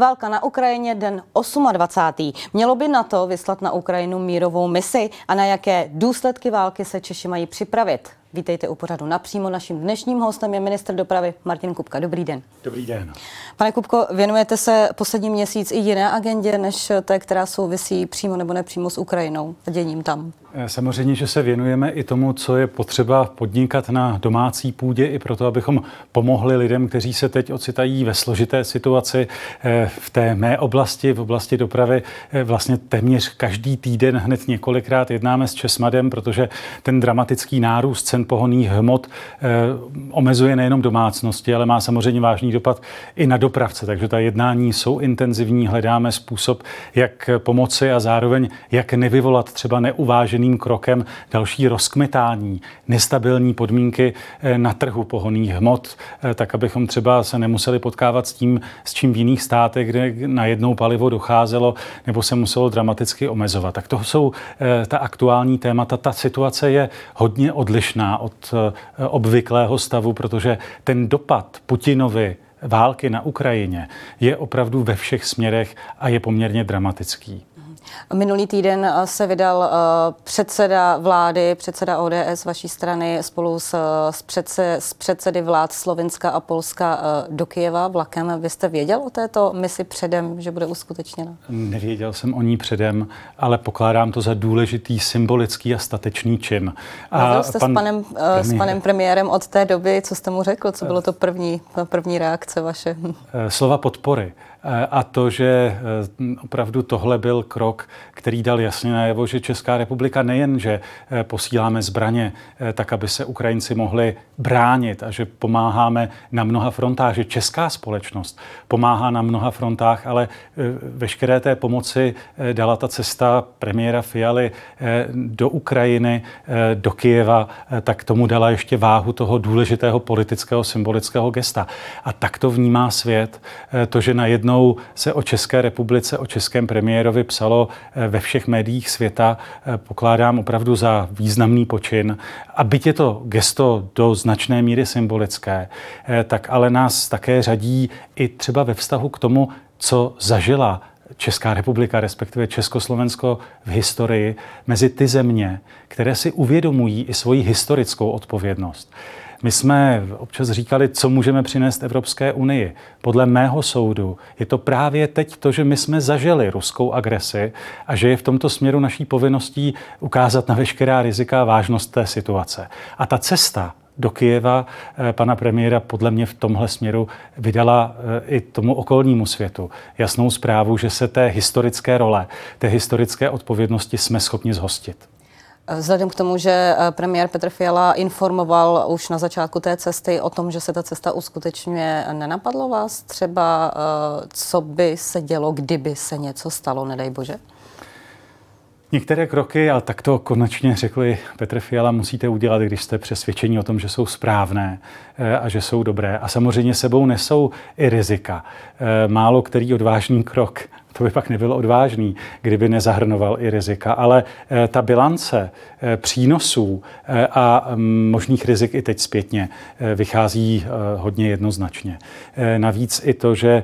Válka na Ukrajině den 28. Mělo by na to vyslat na Ukrajinu mírovou misi a na jaké důsledky války se Češi mají připravit. Vítejte u pořadu napřímo. Naším dnešním hostem je ministr dopravy Martin Kupka. Dobrý den. Dobrý den. Pane Kupko, věnujete se poslední měsíc i jiné agendě, než té, která souvisí přímo nebo nepřímo s Ukrajinou a děním tam? Eh, samozřejmě, že se věnujeme i tomu, co je potřeba podnikat na domácí půdě, i proto, abychom pomohli lidem, kteří se teď ocitají ve složité situaci eh, v té mé oblasti, v oblasti dopravy. Eh, vlastně téměř každý týden hned několikrát jednáme s Česmadem, protože ten dramatický nárůst cen pohonných hmot omezuje nejenom domácnosti, ale má samozřejmě vážný dopad i na dopravce. Takže ta jednání jsou intenzivní, hledáme způsob, jak pomoci a zároveň jak nevyvolat třeba neuvážený navrženým krokem další rozkmitání, nestabilní podmínky eh, na trhu pohoných hmot, eh, tak abychom třeba se nemuseli potkávat s tím, s čím v jiných státech, kde na jednou palivo docházelo nebo se muselo dramaticky omezovat. Tak to jsou eh, ta aktuální témata. Ta situace je hodně odlišná od obvyklého stavu, protože ten dopad Putinovi války na Ukrajině je opravdu ve všech směrech a je poměrně dramatický. Minulý týden eh, se vydal eh, předseda vlády, předseda ODS vaší strany spolu s, s, předse, s předsedy vlád Slovenska a Polska eh, do Kyjeva vlakem. Vy jste věděl o této misi předem, že bude uskutečněna? Nevěděl jsem o ní předem, ale pokládám to za důležitý symbolický a statečný čin. A jste pan s, panem, premiér... s panem premiérem od té doby, co jste mu řekl? Co bylo to první, první reakce vaše? Slova podpory. Eh, a to, že eh, opravdu tohle byl krok, který dal jasně najevo, že Česká republika nejen, že eh, posíláme zbraně tak, aby se Ukrajinci mohli bránit a že pomáháme na mnoha frontách, že česká společnost pomáhá na mnoha frontách, ale veškeré té pomoci dala ta cesta premiéra Fialy do Ukrajiny, do Kijeva, tak tomu dala ještě váhu toho důležitého politického symbolického gesta. A tak to vnímá svět. To, že na jedno najednou se o České republice, o českém premiérovi psalo eh, ve všech médiích světa, eh, pokládám opravdu za významný počin. A byť je to gesto do značné míry symbolické, eh, tak ale nás také řadí i třeba ve vztahu k tomu, co zažila Česká republika, respektive Československo v historii, mezi ty země, které si uvědomují i svoji historickou odpovědnost. My jsme občas říkali, co můžeme přinést Evropské unii. Podle mého soudu je to právě teď to, že my jsme zažili ruskou agresi a že je v tomto směru naší povinností ukázat na veškerá rizika a vážnost té situace. A ta cesta do Kijeva eh, pana premiéra podle mě v tomhle směru vydala eh, i tomu okolnímu světu jasnou zprávu, že se té historické role, té historické odpovědnosti jsme schopni zhostit. Vzhledem k tomu, že eh, premiér Petr Fiala informoval už na začátku té cesty o tom, že se ta cesta uskutečňuje, nenapadlo vás třeba, eh, co by se dělo, kdyby se něco stalo, nedej bože? Některé kroky, ale tak to konečně řekli Petr Fiala, musíte udělat, když jste přesvědčení o tom, že jsou správné eh, a že jsou dobré. A samozřejmě sebou nesou i rizika. Málo který odvážný krok to by pak nebyl odvážný, kdyby nezahrnoval i rizika. Ale eh, ta bilance eh, přínosů eh, a mm, možných rizik i teď zpětně vychází hodně jednoznačně. Navíc i to, že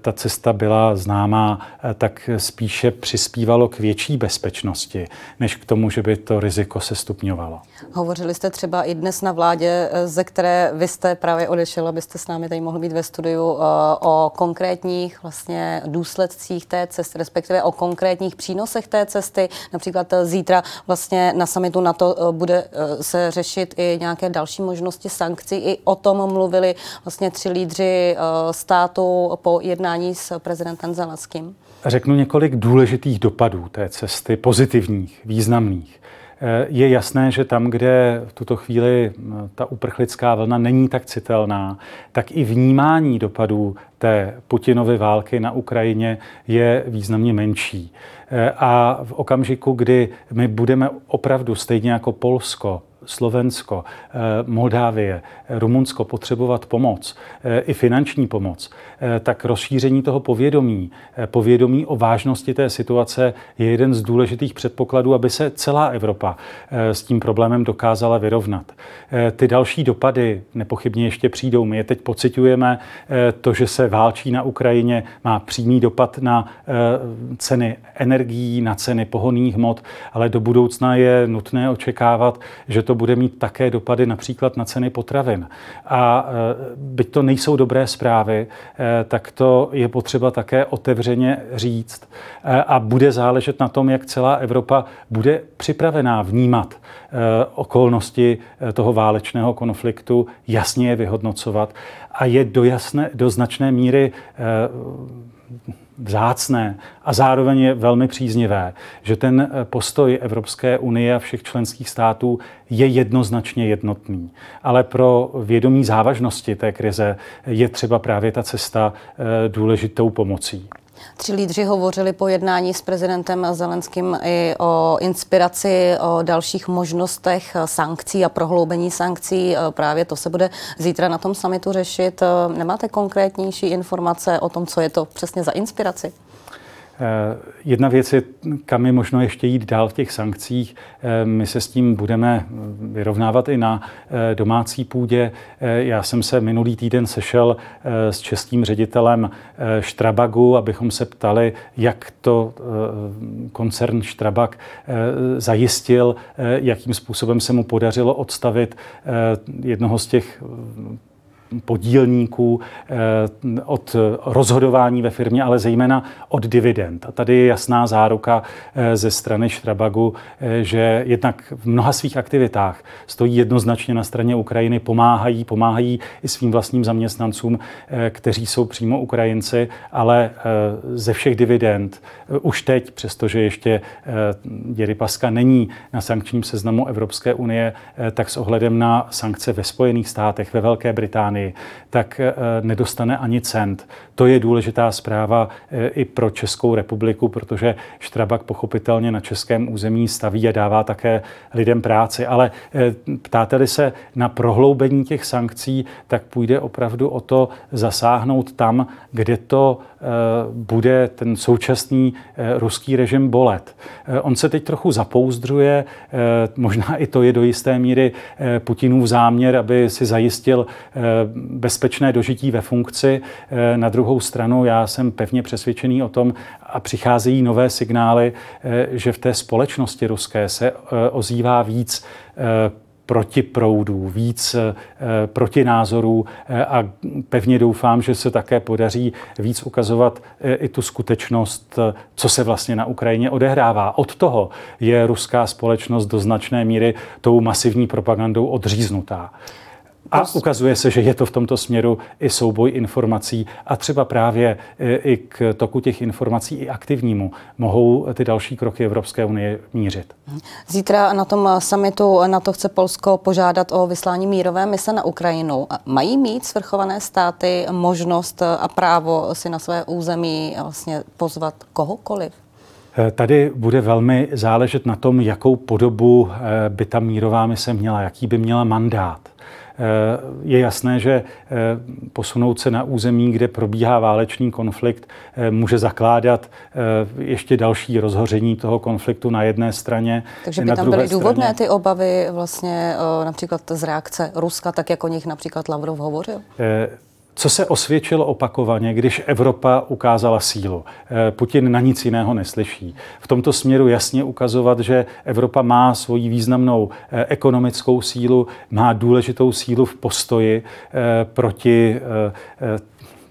ta cesta byla známá, tak spíše přispívalo k větší bezpečnosti, než k tomu, že by to riziko se stupňovalo. Hovořili jste třeba i dnes na vládě, ze které vy jste právě odešel, abyste s námi tady mohli být ve studiu, o konkrétních vlastně důsledcích té cesty, respektive o konkrétních přínosech té cesty. Například eh, zítra vlastně na samitu NATO eh, bude eh, se řešit i nějaké další možnosti sankcí. I o tom mluvili vlastně tři lídři státu po jednání s prezidentem Zelenským. Řeknu několik důležitých dopadů té cesty, pozitivních, významných. Eh, je jasné, že tam, kde v tuto chvíli eh, ta uprchlická vlna není tak citelná, tak i vnímání dopadů té Putinovy války na Ukrajině je významně menší. Eh, a v okamžiku, kdy my budeme opravdu stejně jako Polsko Slovensko, Moldávie, Rumunsko potřebovat pomoc, i finanční pomoc, tak rozšíření toho povědomí, povědomí o vážnosti té situace je jeden z důležitých předpokladů, aby se celá Evropa s tím problémem dokázala vyrovnat. Ty další dopady nepochybně ještě přijdou. My je teď pocitujeme. To, že se válčí na Ukrajině, má přímý dopad na ceny energií, na ceny pohonných hmot, ale do budoucna je nutné očekávat, že to bude mít také dopady například na ceny potravin. A e, byť to nejsou dobré zprávy, e, tak to je potřeba také otevřeně říct. E, a bude záležet na tom, jak celá Evropa bude připravená vnímat okolnosti toho válečného konfliktu, jasně je vyhodnocovat a je do, jasné, do značné míry vzácné a zároveň je velmi příznivé, že ten eh, postoj Evropské unie a všech členských států je jednoznačně jednotný. Ale pro vědomí závažnosti té krize je třeba právě ta cesta eh, důležitou pomocí. Tři lídři hovořili po jednání s prezidentem Zelenským i o inspiraci, o dalších možnostech sankcí a prohloubení sankcí. Právě to se bude zítra na tom samitu řešit. Nemáte konkrétnější informace o tom, co je to přesně za inspiraci? Eh, jedna věc je, kam je možno ještě jít dál v těch sankcích. Eh, my se s tím budeme vyrovnávat i na eh, domácí půdě. Já jsem se minulý týden sešel s českým ředitelem Štrabagu, abychom se ptali, jak to koncern Štrabag zajistil, jakým způsobem se mu podařilo odstavit jednoho z těch podílníků eh, od rozhodování ve firmě, ale zejména od dividend. A tady je jasná záruka eh, ze strany Štrabagu, eh, že jednak v mnoha svých aktivitách stojí jednoznačně na straně Ukrajiny, pomáhají, pomáhají i svým vlastním zaměstnancům, kteří jsou přímo Ukrajinci, ale ze všech dividend už teď, přestože ještě Děry Paska není na sankčním seznamu Evropské unie, tak s ohledem na sankce ve Spojených státech, ve Velké Británii, Británii, tak eh, nedostane ani cent. To je důležitá zpráva eh, i pro Českou republiku, protože Štrabak pochopitelně na českém území staví a dává také lidem práci. Ale eh, ptáte-li se na prohloubení těch sankcí, tak půjde opravdu o to zasáhnout tam, kde to bude ten současný ruský režim bolet. On se teď trochu zapouzdřuje, možná i to je do jisté míry Putinův záměr, aby si zajistil bezpečné dožití ve funkci. Eh, na druhou stranu já jsem pevně přesvědčený o tom a přicházejí nové signály, eh, že v té společnosti ruské se eh, ozývá víc protiproudů, víc protinázorů a pevně doufám, že se také podaří víc ukazovat i tu skutečnost, co se vlastně na Ukrajině odehrává. Od toho je ruská společnost do značné míry tou masivní propagandou odříznutá. A ukazuje se, že je to v tomto směru i souboj informací a třeba právě e, i k toku těch informací i aktivnímu mohou ty další kroky Evropské unie mířit. Zítra na tom summitu na to chce Polsko požádat o vyslání mírové mise na Ukrajinu. Mají mít svrchované státy možnost a právo si na své území vlastně pozvat kohokoliv? E, tady bude velmi záležet na tom, jakou podobu e, by ta mírová mise měla, jaký by měla mandát. Eh, je jasné, že eh, posunout se na území, kde probíhá válečný konflikt, eh, může zakládat ještě další rozhoření toho konfliktu na jedné straně. Takže by tam byly důvodné straně. ty obavy vlastně například z reakce Ruska, tak jak o nich například Lavrov hovořil? Co se osvědčilo opakovaně, když Evropa ukázala sílu? Eh, Putin na nic jiného neslyší. V tomto směru jasně ukazovat, že Evropa má svoji významnou eh, ekonomickou sílu, má důležitou sílu v postoji eh, proti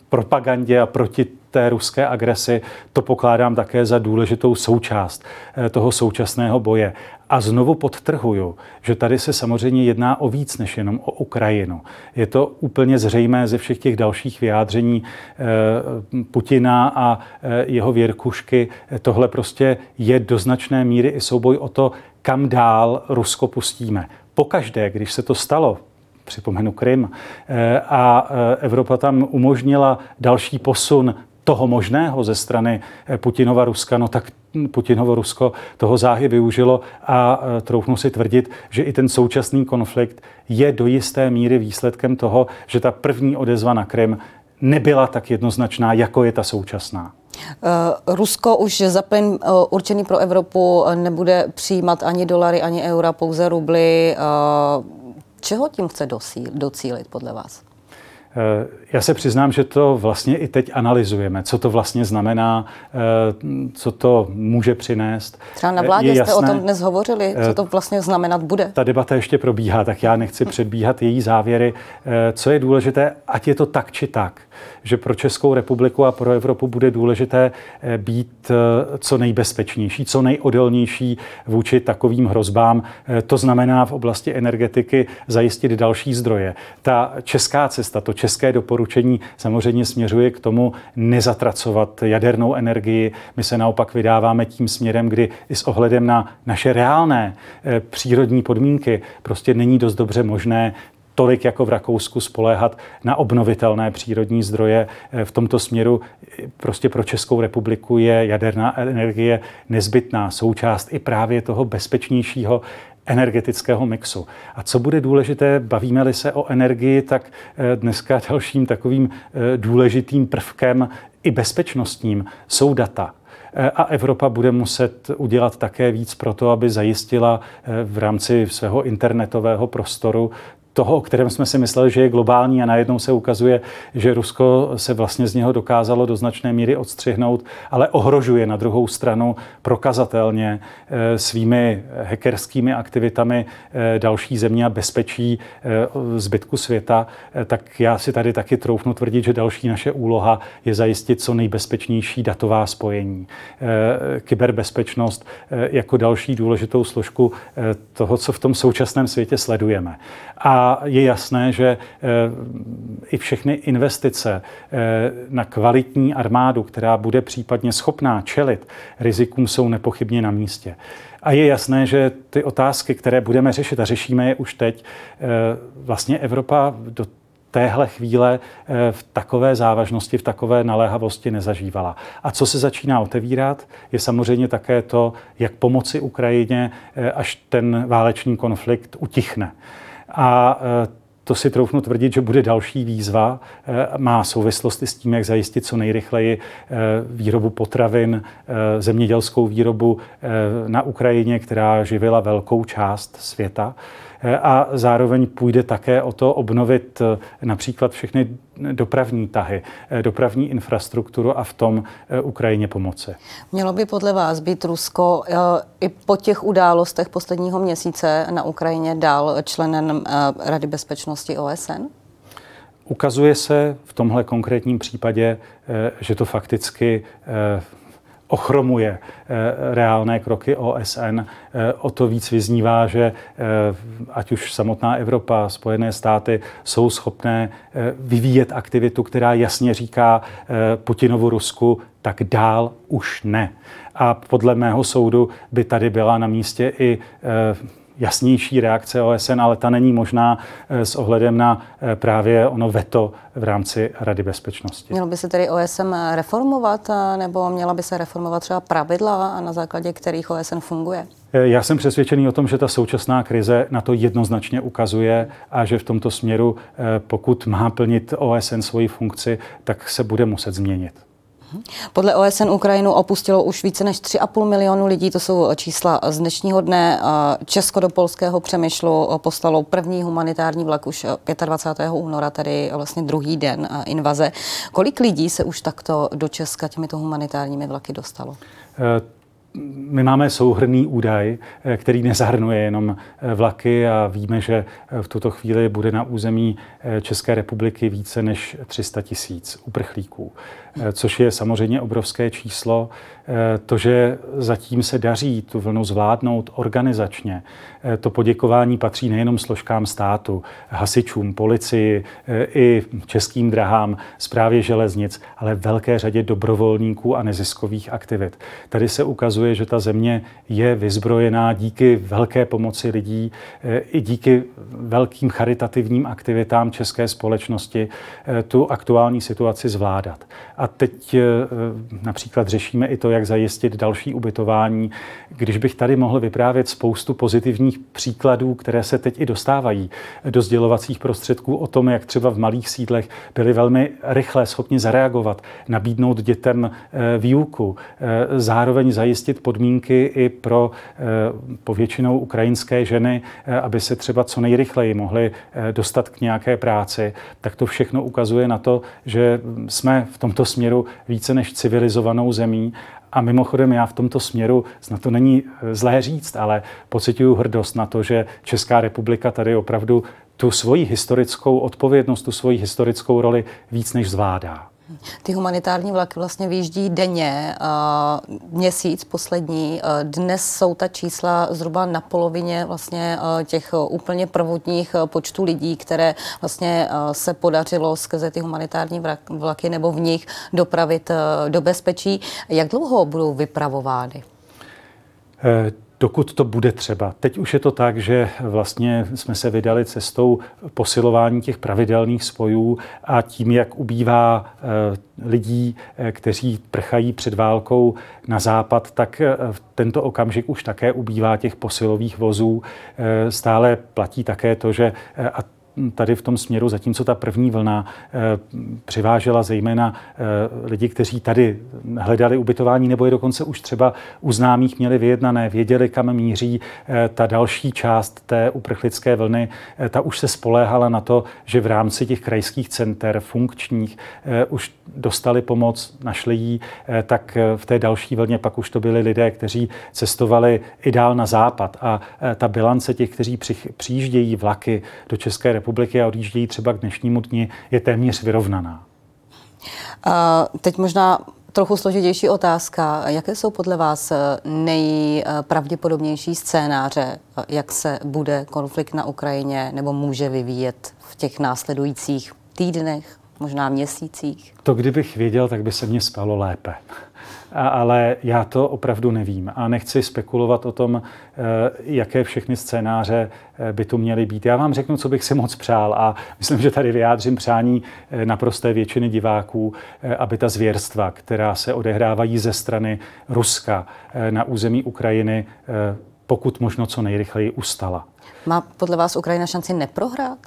propagandě a proti té ruské agresi, to pokládám také za důležitou součást toho současného boje. A znovu podtrhuju, že tady se samozřejmě jedná o víc než jenom o Ukrajinu. Je to úplně zřejmé ze všech těch dalších vyjádření eh, Putina a eh, jeho věrkušky. Tohle prostě je do značné míry i souboj o to, kam dál Rusko pustíme. Pokaždé, když se to stalo připomenu Krym, eh, a Evropa tam umožnila další posun toho možného ze strany Putinova Ruska, no tak Putinovo Rusko toho záhy využilo a troufnu si tvrdit, že i ten současný konflikt je do jisté míry výsledkem toho, že ta první odezva na Krym nebyla tak jednoznačná, jako je ta současná. Uh, Rusko už za plyn určený pro Evropu nebude přijímat ani dolary, ani eura, pouze rubly. Čeho tím chce docílit podle vás? Eh, já se přiznám, že to vlastně i teď analyzujeme, co to vlastně znamená, eh, co to může přinést. Třeba na vládě jasné, jste o tom dnes hovořili, co to vlastně znamenat bude? Ta debata ještě probíhá, tak já nechci předbíhat její závěry. Eh, co je důležité, ať je to tak či tak, že pro Českou republiku a pro Evropu bude důležité být co nejbezpečnější, co nejodolnější vůči takovým hrozbám. To znamená v oblasti energetiky zajistit další zdroje. Ta česká cesta, to české doporučení samozřejmě směřuje k tomu nezatracovat jadernou energii. My se naopak vydáváme tím směrem, kdy i s ohledem na naše reálné eh, přírodní podmínky prostě není dost dobře možné tolik jako v Rakousku spoléhat na obnovitelné přírodní zdroje. Eh, v tomto směru eh, prostě pro Českou republiku je jaderná energie nezbytná součást i právě toho bezpečnějšího energetického mixu. A co bude důležité, bavíme-li se o energii, tak eh, dneska dalším takovým eh, důležitým prvkem i bezpečnostním jsou data. Eh, a Evropa bude muset udělat také víc pro to, aby zajistila v rámci svého internetového prostoru toho, o kterém jsme si mysleli, že je globální a najednou se ukazuje, že Rusko se vlastně z něho dokázalo do značné míry odstřihnout, ale ohrožuje na druhou stranu prokazatelně eh, svými hackerskými aktivitami eh, další země a bezpečí eh, zbytku světa, tak já si tady taky troufnu tvrdit, že další naše úloha je zajistit co nejbezpečnější datová spojení. Kyberbezpečnost jako další důležitou složku toho, co v tom současném světě sledujeme. A je jasné, že eh, i všechny investice eh, na kvalitní armádu, která bude případně schopná čelit rizikům, jsou nepochybně na místě. A je jasné, že ty otázky, které budeme řešit a řešíme je už teď, eh, vlastně Evropa do téhle chvíle v takové závažnosti, v takové naléhavosti nezažívala. A co se začíná otevírat, je samozřejmě také to, jak pomoci Ukrajině, až ten válečný konflikt utichne. A e, to si troufnu tvrdit, že bude další výzva. E, má souvislosti s tím, jak zajistit co nejrychleji e, výrobu potravin, zemědělskou výrobu na Ukrajině, která živila velkou část světa. Eh, a zároveň půjde také o to obnovit eh, například všechny dopravní tahy, eh, dopravní infrastrukturu a v tom Ukrajině pomoci. Mělo by podle vás být Rusko i po těch událostech posledního měsíce na Ukrajině dál členem Rady bezpečnosti OSN? Ukazuje se v tomhle konkrétním případě, že to fakticky ochromuje eh, reálné kroky OSN, eh, o to víc vyznívá, že eh, ať už samotná Evropa, Spojené státy jsou schopné vyvíjet aktivitu, která jasně říká Putinovu Rusku, tak dál už ne. A podle mého soudu by tady byla na místě i jasnější reakce OSN, ale ta není možná eh, s ohledem na eh, právě ono veto v rámci Rady bezpečnosti. Mělo by se tedy OSN reformovat, eh, nebo měla by se reformovat třeba pravidla, na základě kterých OSN funguje? Já jsem přesvědčený o tom, že ta současná krize na to jednoznačně ukazuje a že v tomto směru, pokud má plnit OSN svoji funkci, tak se bude muset změnit. Podle OSN Ukrajinu opustilo už více než 3,5 milionu lidí, to jsou čísla z dnešního dne. Česko do polského přemýšlu poslalo první humanitární vlak už 25. února, tedy vlastně druhý den invaze. Kolik lidí se už takto do Česka těmito humanitárními vlaky dostalo? My máme souhrný údaj, eh, který nezahrnuje jenom eh, vlaky a víme, že eh, v tuto chvíli bude na území České republiky více než 300 tisíc uprchlíků, což je samozřejmě obrovské číslo. To, že zatím se daří tu vlnu zvládnout organizačně, to poděkování patří nejenom složkám státu, hasičům, policii, i českým drahám, zprávě železnic, ale velké řadě dobrovolníků a neziskových aktivit. Tady se ukazuje, ukazuje, že ta země je vyzbrojená díky velké pomoci lidí i díky velkým charitativním aktivitám české společnosti tu aktuální situaci zvládat. A teď například řešíme i to, jak zajistit další ubytování. Když bych tady mohl vyprávět spoustu pozitivních příkladů, které se teď i dostávají do sdělovacích prostředků o tom, jak třeba v malých sídlech byli velmi rychle schopni zareagovat, nabídnout dětem eh, výuku, eh, zároveň zajistit podmínky i pro eh, povětšinou ukrajinské ženy, aby se třeba co nejrychleji mohly dostat k nějaké práci, tak to všechno ukazuje na to, že jsme v tomto směru více než civilizovanou zemí a mimochodem já v tomto směru, na to není zlé říct, ale pocituju hrdost na to, že Česká republika tady opravdu tu svoji historickou odpovědnost, tu svoji historickou roli víc než zvládá. Ty humanitární vlaky vlastně vyjíždí denně, měsíc poslední. Dnes jsou ta čísla zhruba na polovině vlastně těch úplně prvotních počtů lidí, které vlastně se podařilo skrze ty humanitární vlaky nebo v nich dopravit do bezpečí. Jak dlouho budou vypravovány? Eh, dokud to bude třeba. Teď už je to tak, že vlastně jsme se vydali cestou posilování těch pravidelných spojů a tím, jak ubývá eh, lidí, eh, kteří prchají před válkou na západ, tak eh, v tento okamžik už také ubývá těch posilových vozů. Stále platí také to, že a tady v tom směru, zatímco ta první vlna eh, přivážela zejména eh, lidi, kteří tady hledali ubytování nebo je dokonce už třeba u známých měli vyjednané, věděli, kam míří. Eh, ta další část té uprchlické vlny, ta už se spoléhala na to, že v rámci těch krajských center funkčních už dostali pomoc, našli ji, tak v té další vlně pak už to byli lidé, kteří cestovali i dál na západ a ta bilance těch, kteří přijíždějí vlaky do České republiky a odjíždějí třeba k dnešnímu dni, je téměř vyrovnaná. A teď možná trochu složitější otázka. Jaké jsou podle vás nejpravděpodobnější scénáře, jak se bude konflikt na Ukrajině nebo může vyvíjet v těch následujících týdnech, možná měsících? To, kdybych věděl, tak by se mně spalo lépe ale já to opravdu nevím a nechci spekulovat o tom, eh, jaké všechny scénáře eh, by tu měly být. Já vám řeknu, co bych si moc přál a myslím, že tady vyjádřím přání eh, naprosté většiny diváků, aby ta zvěrstva, která se odehrávají ze strany Ruska na území Ukrajiny, pokud možno co nejrychleji ustala. Má podle vás Ukrajina šanci neprohrát?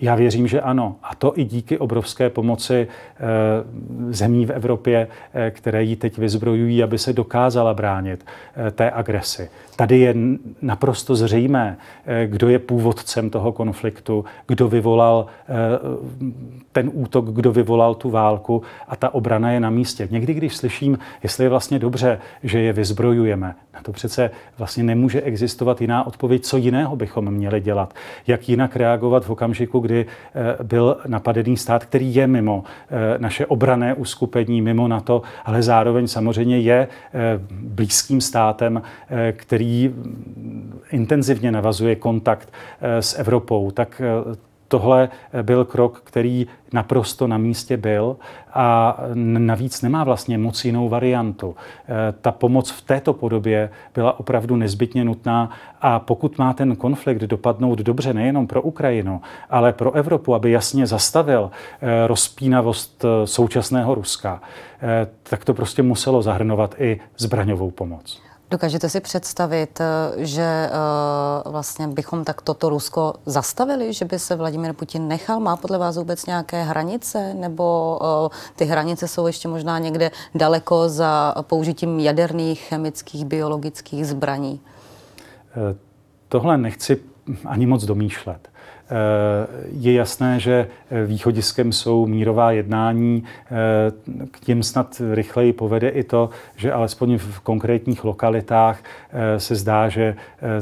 Já věřím, že ano. A to i díky obrovské pomoci eh, zemí v Evropě, eh, které ji teď vyzbrojují, aby se dokázala bránit eh, té agresi. Tady je naprosto zřejmé, kdo je původcem toho konfliktu, kdo vyvolal ten útok, kdo vyvolal tu válku a ta obrana je na místě. Někdy, když slyším, jestli je vlastně dobře, že je vyzbrojujeme, na to přece vlastně nemůže existovat jiná odpověď, co jiného bychom měli dělat. Jak jinak reagovat v okamžiku, kdy eh, byl napadený stát, který je mimo eh, naše obrané uskupení, mimo NATO, ale zároveň samozřejmě je eh, blízkým státem, který intenzivně navazuje kontakt s Evropou, tak tohle byl krok, který naprosto na místě byl a navíc nemá vlastně moc jinou variantu. E, ta pomoc v této podobě byla opravdu nezbytně nutná a pokud má ten konflikt dopadnout dobře nejenom pro Ukrajinu, ale pro Evropu, aby jasně zastavil e, rozpínavost e, současného Ruska, tak to prostě muselo zahrnovat i zbraňovou pomoc. Dokážete si představit, eh, že eh, vlastně bychom tak toto Rusko zastavili, že by se Vladimir Putin nechal? Má podle vás vůbec nějaké hranice? Nebo eh, ty hranice jsou ještě možná někde daleko za použitím jaderných, chemických, biologických zbraní? Tohle nechci ani moc domýšlet. Je jasné, že východiskem jsou mírová jednání. K tím snad rychleji povede i to, že alespoň v konkrétních lokalitách se zdá, že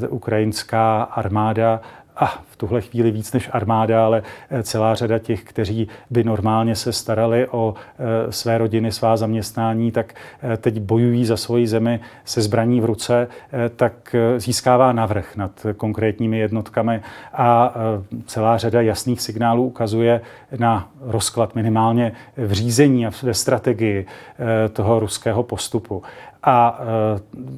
ukrajinská armáda a tuhle chvíli víc než armáda, ale celá řada těch, kteří by normálně se starali o své rodiny, svá zaměstnání, tak teď bojují za svoji zemi se zbraní v ruce, tak získává navrh nad konkrétními jednotkami a celá řada jasných signálů ukazuje na rozklad minimálně v řízení a ve strategii toho ruského postupu. A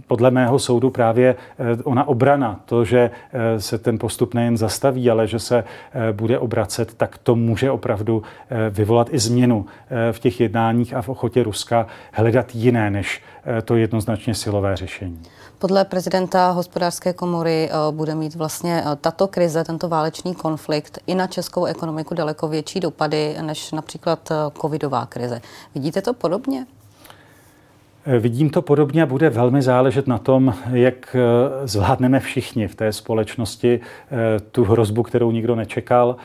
podle mého soudu právě ona obrana, to, že se ten postup nejen zastaví, ale že se bude obracet, tak to může opravdu vyvolat i změnu v těch jednáních a v ochotě Ruska hledat jiné než to jednoznačně silové řešení. Podle prezidenta hospodářské komory bude mít vlastně tato krize, tento válečný konflikt i na českou ekonomiku daleko větší dopady než například covidová krize. Vidíte to podobně? Eh, vidím to podobně a bude velmi záležet na tom, jak eh, zvládneme všichni v té společnosti eh, tu hrozbu, kterou nikdo nečekal,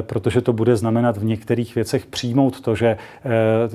protože to bude znamenat v některých věcech přijmout to, že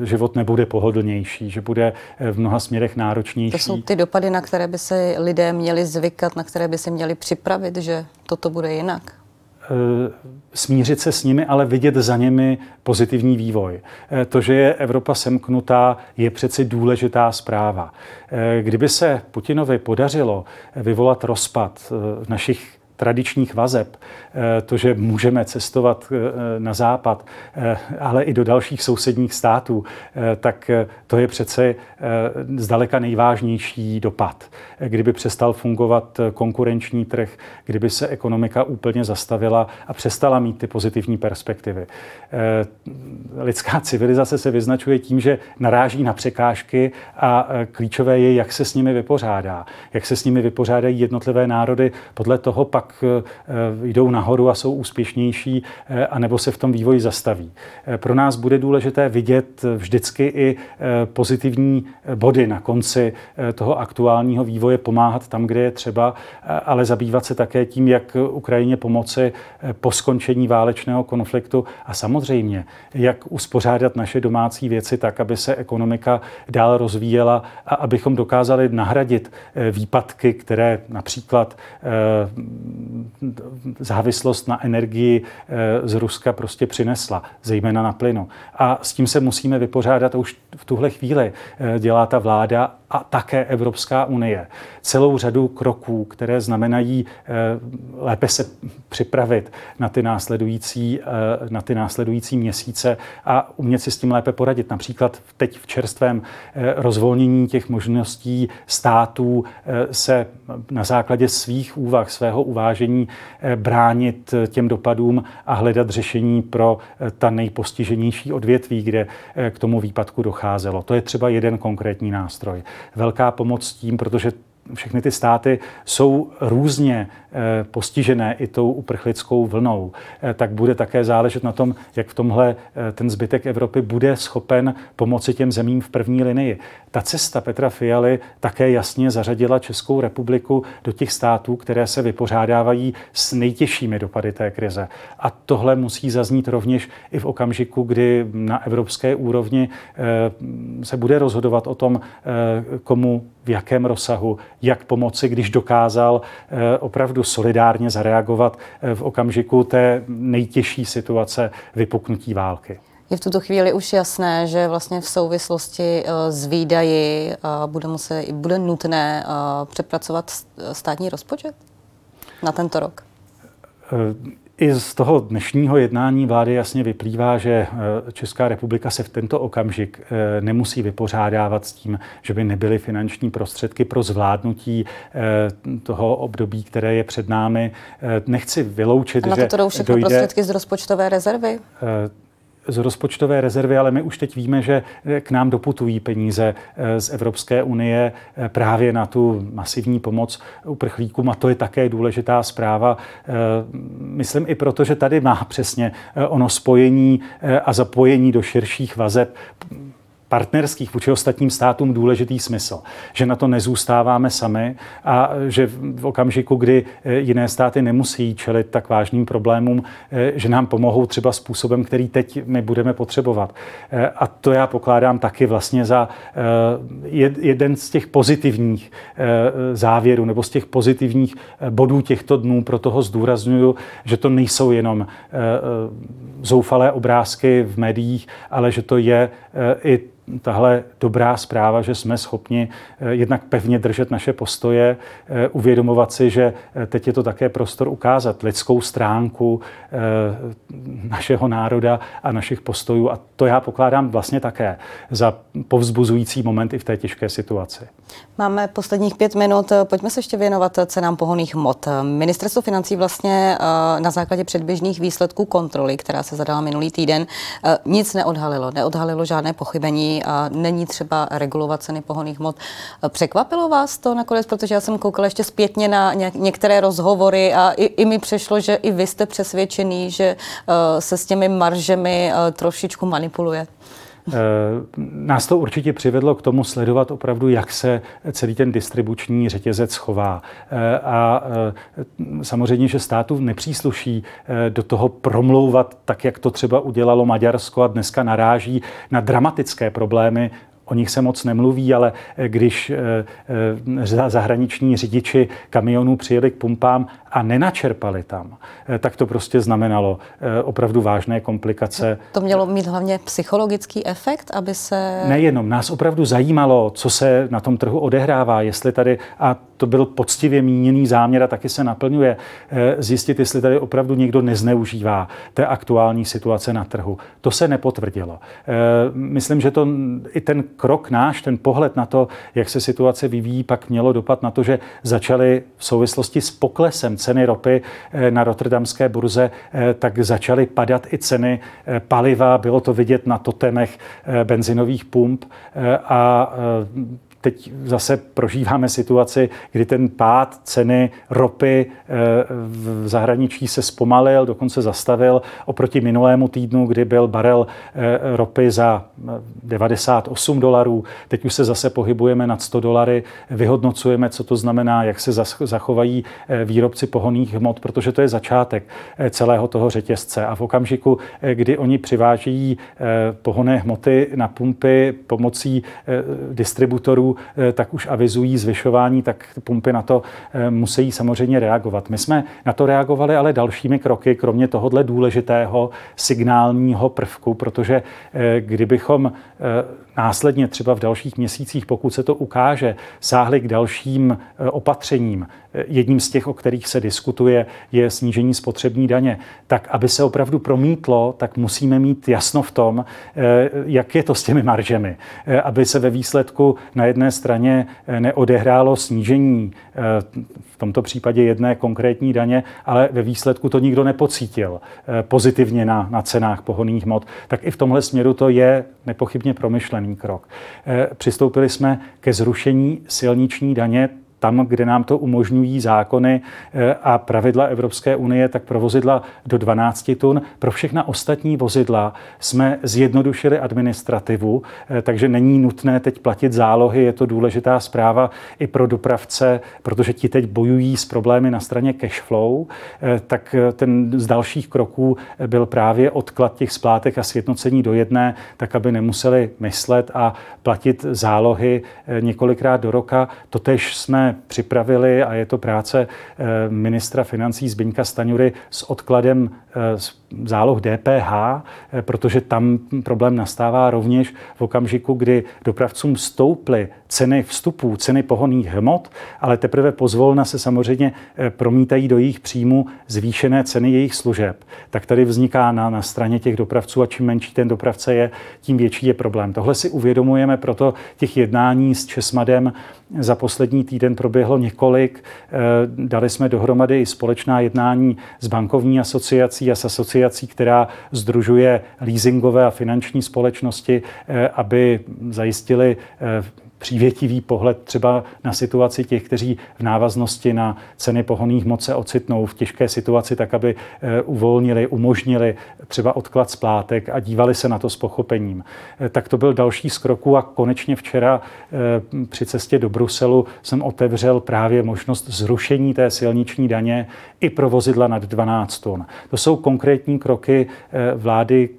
život nebude pohodlnější, že bude v mnoha směrech náročnější. To jsou ty dopady, na které by se lidé měli zvykat, na které by se měli připravit, že toto bude jinak. Eh, smířit se s nimi, ale vidět za nimi pozitivní vývoj. Eh, to, že je Evropa semknutá, je přeci důležitá zpráva. Eh, kdyby se Putinovi podařilo vyvolat rozpad našich tradičních vazeb, eh, to, že můžeme cestovat eh, na západ, eh, ale i do dalších sousedních států, tak to je přece zdaleka nejvážnější dopad. Kdyby přestal fungovat konkurenční trh, kdyby se ekonomika úplně zastavila a přestala mít ty pozitivní perspektivy. Lidská civilizace se vyznačuje tím, že naráží na překážky a klíčové je, jak se s nimi vypořádá. Jak se s nimi vypořádají jednotlivé národy, podle toho pak eh, jdou nahoru a jsou úspěšnější, eh, anebo se v tom vývoji zastaví. Eh, pro nás bude důležité vidět vždycky i pozitivní body na konci toho aktuálního vývoje, pomáhat tam, kde je třeba, ale zabývat se také tím, jak Ukrajině pomoci po skončení válečného konfliktu a samozřejmě, jak uspořádat naše domácí věci tak, aby se ekonomika dál rozvíjela a abychom dokázali nahradit výpadky, které například závislost na energii eh, z Ruska prostě přinesla, zejména na plynu. A s tím se musíme vypořádat už v tuhle chvíli. Eh, dělá ta vláda a také Evropská unie. Celou řadu kroků, které znamenají eh, lépe se připravit na ty následující, na ty následující měsíce a umět si s tím lépe poradit. Například teď v čerstvém rozvolnění těch možností států se na základě svých úvah, svého uvážení eh, bránit eh, těm dopadům a hledat řešení pro eh, ta nejpostiženější odvětví, kde k tomu výpadku docházelo. To je třeba jeden konkrétní nástroj. Velká pomoc tím, protože všechny ty státy jsou různě eh, postižené i tou uprchlickou vlnou, eh, tak bude také záležet na tom, jak v tomhle eh, ten zbytek Evropy bude schopen pomoci těm zemím v první linii. Ta cesta Petra Fialy také jasně zařadila Českou republiku do těch států, které se vypořádávají s nejtěžšími dopady té krize. A tohle musí zaznít rovněž i v okamžiku, kdy na evropské úrovni se bude rozhodovat o tom, komu v jakém rozsahu, jak pomoci, když dokázal eh, opravdu solidárně zareagovat eh, v okamžiku té nejtěžší situace vypuknutí války. Je v tuto chvíli už jasné, že vlastně v souvislosti eh, s výdaji bude, muset, bude nutné přepracovat státní rozpočet na tento rok? I z toho dnešního jednání vlády jasně vyplývá, že eh, Česká republika se v tento okamžik eh, nemusí vypořádávat s tím, že by nebyly finanční prostředky pro zvládnutí eh, toho období, které je před námi. Nechci vyloučit, A na to to jdou všechno dojde, prostředky z rozpočtové rezervy? Z rozpočtové rezervy, ale my už teď víme, že k nám doputují peníze eh, z Evropské unie eh, právě na tu masivní pomoc uprchlíkům a to je také důležitá zpráva. Eh, myslím i proto, že tady má přesně ono spojení a zapojení do širších vazeb partnerských vůči ostatním státům důležitý smysl, že na to nezůstáváme sami a že v okamžiku, kdy eh, jiné státy nemusí čelit tak vážným problémům, eh, že nám pomohou třeba způsobem, který teď my budeme potřebovat. Eh, a to já pokládám taky vlastně za jeden z těch pozitivních závěrů nebo z těch pozitivních bodů těchto dnů. Pro toho zdůraznuju, že to nejsou jenom zoufalé obrázky v médiích, ale že to je i tahle dobrá zpráva, že jsme schopni eh, jednak pevně držet naše postoje, eh, uvědomovat si, že eh, teď je to také prostor ukázat lidskou stránku našeho národa a našich postojů. A to já pokládám vlastně také za povzbuzující moment i v té těžké situaci. Máme posledních pět minut. Pojďme se ještě věnovat cenám pohoných hmot. Ministerstvo financí vlastně na základě předběžných výsledků kontroly, která se zadala minulý týden, nic neodhalilo. Neodhalilo žádné pochybení a není třeba regulovat ceny pohoných hmot. Překvapilo vás to nakonec, protože já jsem koukala ještě zpětně na některé rozhovory a i, i mi přešlo, že i vy jste přesvědčený, že uh, se s těmi maržemi uh, trošičku manipuluje. Eh, nás to určitě přivedlo k tomu sledovat opravdu, jak se celý ten distribuční řetězec chová. A samozřejmě, že státu nepřísluší do toho promlouvat tak, jak to třeba udělalo Maďarsko a dneska naráží na dramatické problémy O nich se moc nemluví, ale když zahraniční řidiči kamionů přijeli k pumpám a nenačerpali tam, eh, tak to prostě znamenalo eh, opravdu vážné komplikace. To mělo mít hlavně psychologický efekt, aby se... Nejenom, nás opravdu zajímalo, co se na tom trhu odehrává, jestli tady, a to byl poctivě míněný záměr a taky se naplňuje, eh, zjistit, jestli tady opravdu někdo nezneužívá té aktuální situace na trhu. To se nepotvrdilo. Myslím, že to i ten krok náš, ten pohled na to, jak se situace vyvíjí, pak mělo dopad na to, že začaly v souvislosti s poklesem ceny ropy eh, na rotterdamské burze, eh, tak začaly padat i ceny eh, paliva. Bylo to vidět na totemech benzinových pump a teď zase prožíváme situaci, kdy ten pád ceny ropy eh, v zahraničí se zpomalil, dokonce zastavil oproti minulému týdnu, kdy byl barel eh, ropy za 98 eh, dolarů. Teď už se zase pohybujeme nad 100 dolary, vyhodnocujeme, co to znamená, jak se zachovají výrobci pohoných hmot, protože to je začátek celého toho řetězce. A v okamžiku, kdy oni přivážejí pohonné hmoty na pumpy pomocí distributorů, Eh, tak už avizují zvyšování, tak pumpy na to eh, musí samozřejmě reagovat. My jsme na to reagovali ale dalšími kroky, kromě tohohle důležitého signálního prvku, protože eh, kdybychom následně třeba v dalších měsících, pokud se to ukáže, sáhli k dalším opatřením, jedním z těch, o kterých se diskutuje, je snížení spotřební daně. Tak, aby se opravdu promítlo, tak musíme mít jasno v tom, eh, jak je to s těmi maržemi. Aby se ve výsledku na jedné straně eh, neodehrálo snížení v tomto případě jedné konkrétní daně, ale ve výsledku to nikdo nepocítil pozitivně na, na cenách pohonných hmot. Tak i v tomhle směru to je nepochybně promyšlený krok. Přistoupili jsme ke zrušení silniční daně tam, kde nám to umožňují zákony eh, a pravidla Evropské unie, tak pro vozidla do 12 tun. Pro všechna ostatní vozidla jsme zjednodušili administrativu, eh, takže není nutné teď platit zálohy. Je to důležitá zpráva i pro dopravce, protože ti teď bojují s problémy na straně cash flow. Eh, tak ten z dalších kroků byl právě odklad těch splátek a sjednocení do jedné, tak aby nemuseli myslet a platit zálohy několikrát do roka. Totež jsme připravili a je to práce eh, ministra financí Zbyňka Staňury s odkladem eh, záloh DPH, eh, protože tam problém nastává rovněž v okamžiku, kdy dopravcům stouply ceny vstupů, ceny pohoných hmot, ale teprve pozvolna se samozřejmě promítají do jejich příjmu zvýšené ceny jejich služeb. Tak tady vzniká na, na straně těch dopravců a čím menší ten dopravce je, tím větší je problém. Tohle si uvědomujeme, proto těch jednání s Česmadem za poslední týden proběhlo několik. Eh, dali jsme dohromady i společná jednání s bankovní asociací a s asociací, která združuje leasingové a finanční společnosti, eh, aby zajistili eh, přívětivý pohled třeba na situaci těch, kteří v návaznosti na ceny pohoných moc se ocitnou v těžké situaci, tak aby eh, uvolnili, umožnili třeba odklad splátek a dívali se na to s pochopením. Eh, tak to byl další z kroků a konečně včera eh, při cestě do Bruselu jsem otevřel právě možnost zrušení té silniční daně i pro vozidla nad 12 tun. To jsou konkrétní kroky vlády,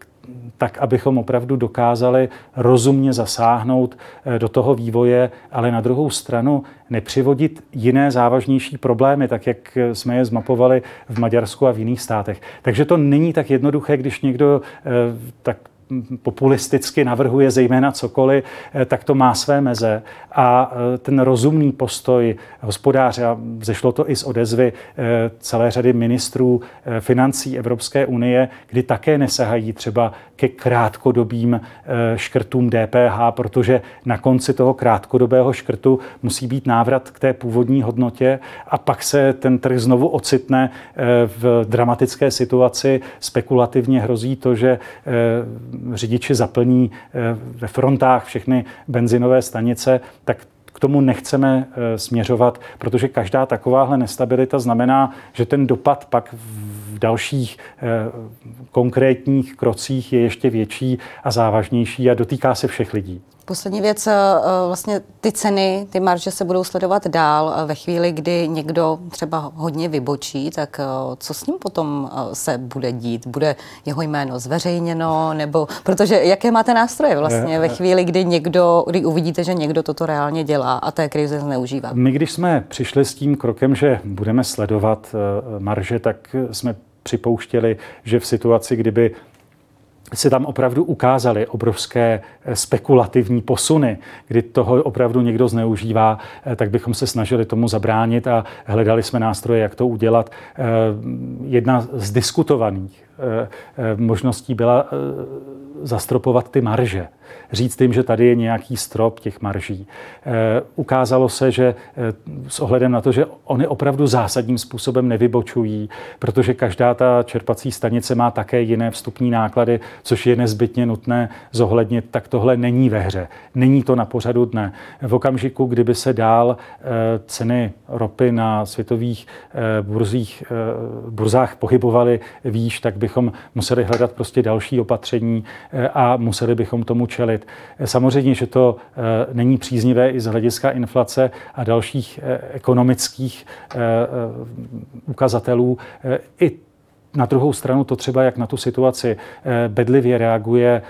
tak, abychom opravdu dokázali rozumně zasáhnout eh, do toho vývoje, ale na druhou stranu nepřivodit jiné závažnější problémy, tak jak jsme je zmapovali v Maďarsku a v jiných státech. Takže to není tak jednoduché, když někdo eh, tak populisticky navrhuje zejména cokoliv, eh, tak to má své meze. A eh, ten rozumný postoj hospodáře, a zešlo to i z odezvy eh, celé řady ministrů financí Evropské unie, kdy také nesahají třeba ke krátkodobým škrtům DPH, protože na konci toho krátkodobého škrtu musí být návrat k té původní hodnotě a pak se ten trh znovu ocitne v dramatické situaci. Spekulativně hrozí to, že řidiči zaplní eh, ve frontách všechny benzinové stanice, tak k tomu nechceme eh, směřovat, protože každá takováhle nestabilita znamená, že ten dopad pak v dalších eh, konkrétních krocích je ještě větší a závažnější a dotýká se všech lidí. Poslední věc, eh, vlastně ty ceny, ty marže se budou sledovat dál. Ve chvíli, kdy někdo třeba hodně vybočí, tak eh, co s ním potom eh, se bude dít? Bude jeho jméno zveřejněno? Nebo, protože jaké máte nástroje vlastně ve chvíli, kdy někdo, kdy uvidíte, že někdo toto reálně dělá a té krize zneužívá? My, když jsme přišli s tím krokem, že budeme sledovat marže, tak jsme připouštěli, že v situaci, kdyby se tam opravdu ukázaly obrovské eh, spekulativní posuny, kdy toho opravdu někdo zneužívá, eh, tak bychom se snažili tomu zabránit a hledali jsme nástroje, jak to udělat. Eh, jedna z diskutovaných možností byla zastropovat ty marže říct jim, že tady je nějaký strop těch marží. Ukázalo se, že s ohledem na to, že oni opravdu zásadním způsobem nevybočují, protože každá ta čerpací stanice má také jiné vstupní náklady, což je nezbytně nutné zohlednit, tak tohle není ve hře. Není to na pořadu dne. V okamžiku, kdyby se dál ceny ropy na světových burzích, burzách pohybovaly výš, tak bychom museli hledat prostě další opatření a museli bychom tomu čelit. Samozřejmě, že to eh, není příznivé i z hlediska inflace a dalších eh, ekonomických eh, ukazatelů. I na druhou stranu to třeba, jak na tu situaci bedlivě reaguje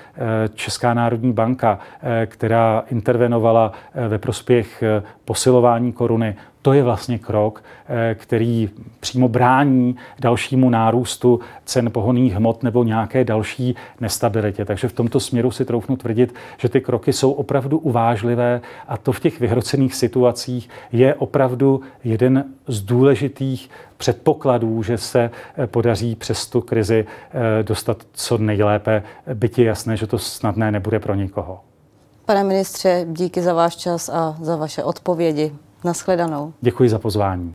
Česká národní banka, která intervenovala ve prospěch posilování koruny, to je vlastně krok, eh, který přímo brání dalšímu nárůstu cen pohoných hmot nebo nějaké další nestabilitě. Takže v tomto směru si troufnu tvrdit, že ty kroky jsou opravdu uvážlivé a to v těch vyhrocených situacích je opravdu jeden z důležitých předpokladů, že se eh, podaří přes tu krizi eh, dostat co nejlépe, byť je jasné, že to snadné nebude pro nikoho. Pane ministře, díky za váš čas a za vaše odpovědi. Naschledanou. Děkuji za pozvání.